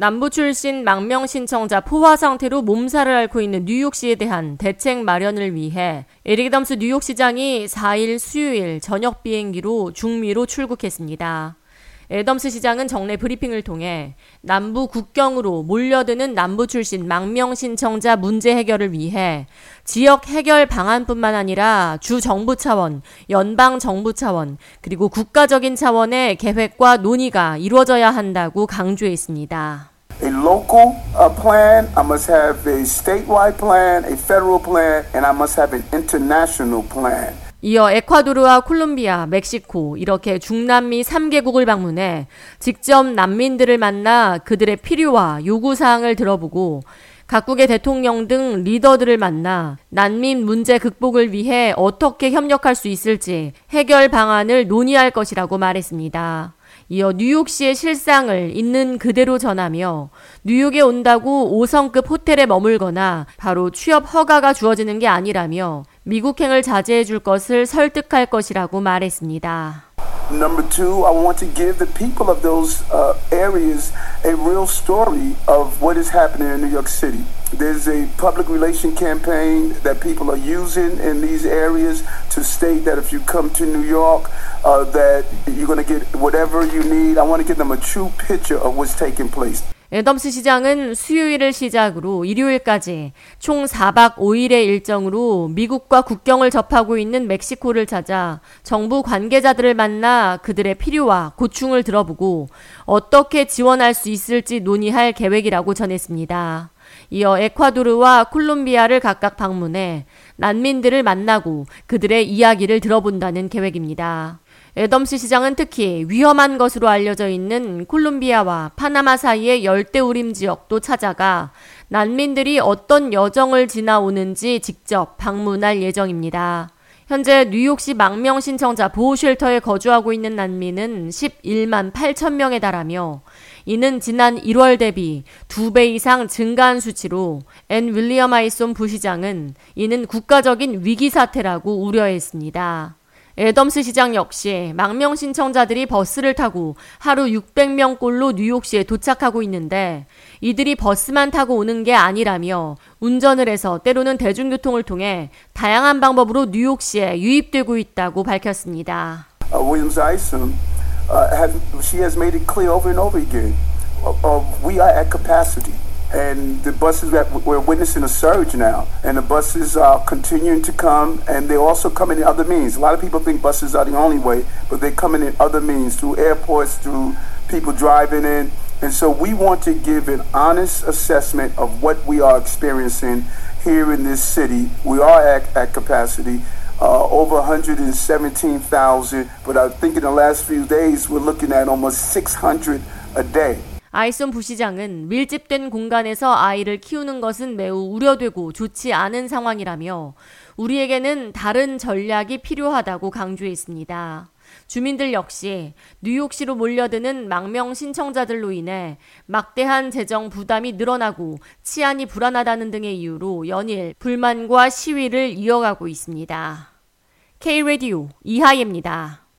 남부 출신 망명 신청자 포화 상태로 몸살을 앓고 있는 뉴욕시에 대한 대책 마련을 위해 에릭 덤스 뉴욕시장이 4일 수요일 저녁 비행기로 중미로 출국했습니다. 애덤스 시장은 정례 브리핑을 통해 남부 국경으로 몰려드는 남부 출신 망명 신청자 문제 해결을 위해 지역 해결 방안뿐만 아니라 주 정부 차원, 연방 정부 차원, 그리고 국가적인 차원의 계획과 논의가 이루어져야 한다고 강조했습니다. a local uh, plan, I must have a statewide plan, a federal plan, and I must have an international plan. 이어 에콰도르와 콜롬비아, 멕시코 이렇게 중남미 3개국을 방문해 직접 난민들을 만나 그들의 필요와 요구 사항을 들어보고 각국의 대통령 등 리더들을 만나 난민 문제 극복을 위해 어떻게 협력할 수 있을지 해결 방안을 논의할 것이라고 말했습니다. 이어 뉴욕시의 실상을 있는 그대로 전하며 뉴욕에 온다고 5성급 호텔에 머물거나 바로 취업 허가가 주어지는 게 아니라며 미국행을 자제해 줄 것을 설득할 것이라고 말했습니다. Number two, I want to give the people of those uh, areas a real story of what is happening in New York City. There's a public relation campaign that people are using in these areas to state that if you come to New York, uh, that you're going to get whatever you need. I want to give them a true picture of what's taking place. 애덤스 시장은 수요일을 시작으로 일요일까지 총 4박 5일의 일정으로 미국과 국경을 접하고 있는 멕시코를 찾아 정부 관계자들을 만나 그들의 필요와 고충을 들어보고 어떻게 지원할 수 있을지 논의할 계획이라고 전했습니다. 이어 에콰도르와 콜롬비아를 각각 방문해 난민들을 만나고 그들의 이야기를 들어본다는 계획입니다. 애덤스 시장은 특히 위험한 것으로 알려져 있는 콜롬비아와 파나마 사이의 열대 우림 지역도 찾아가 난민들이 어떤 여정을 지나오는지 직접 방문할 예정입니다. 현재 뉴욕시 망명 신청자 보호쉘터에 거주하고 있는 난민은 11만 8천 명에 달하며 이는 지난 1월 대비 2배 이상 증가한 수치로 앤 윌리엄 아이솜 부시장은 이는 국가적인 위기 사태라고 우려했습니다. 애덤스 시장 역시 망명 신청자들이 버스를 타고 하루 600명꼴로 뉴욕시에 도착하고 있는데 이들이 버스만 타고 오는 게 아니라며 운전을 해서 때로는 대중교통을 통해 다양한 방법으로 뉴욕시에 유입되고 있다고 밝혔습니다. Isom, uh, she has made it clear over and over again. Uh, uh, we are at capacity. and the buses we're witnessing a surge now, and the buses are continuing to come, and they're also coming in other means. A lot of people think buses are the only way, but they're coming in other means through airports, through people driving in, and so we want to give an honest assessment of what we are experiencing here in this city. We are at, at capacity. Uh, over 117,000, but I think in the last few days we're looking at almost 600 a day. 아이손 부시장은 밀집된 공간에서 아이를 키우는 것은 매우 우려되고 좋지 않은 상황이라며 우리에게는 다른 전략이 필요하다고 강조했습니다. 주민들 역시 뉴욕시로 몰려드는 망명 신청자들로 인해 막대한 재정 부담이 늘어나고 치안이 불안하다는 등의 이유로 연일 불만과 시위를 이어가고 있습니다. K-Radio 이하예입니다.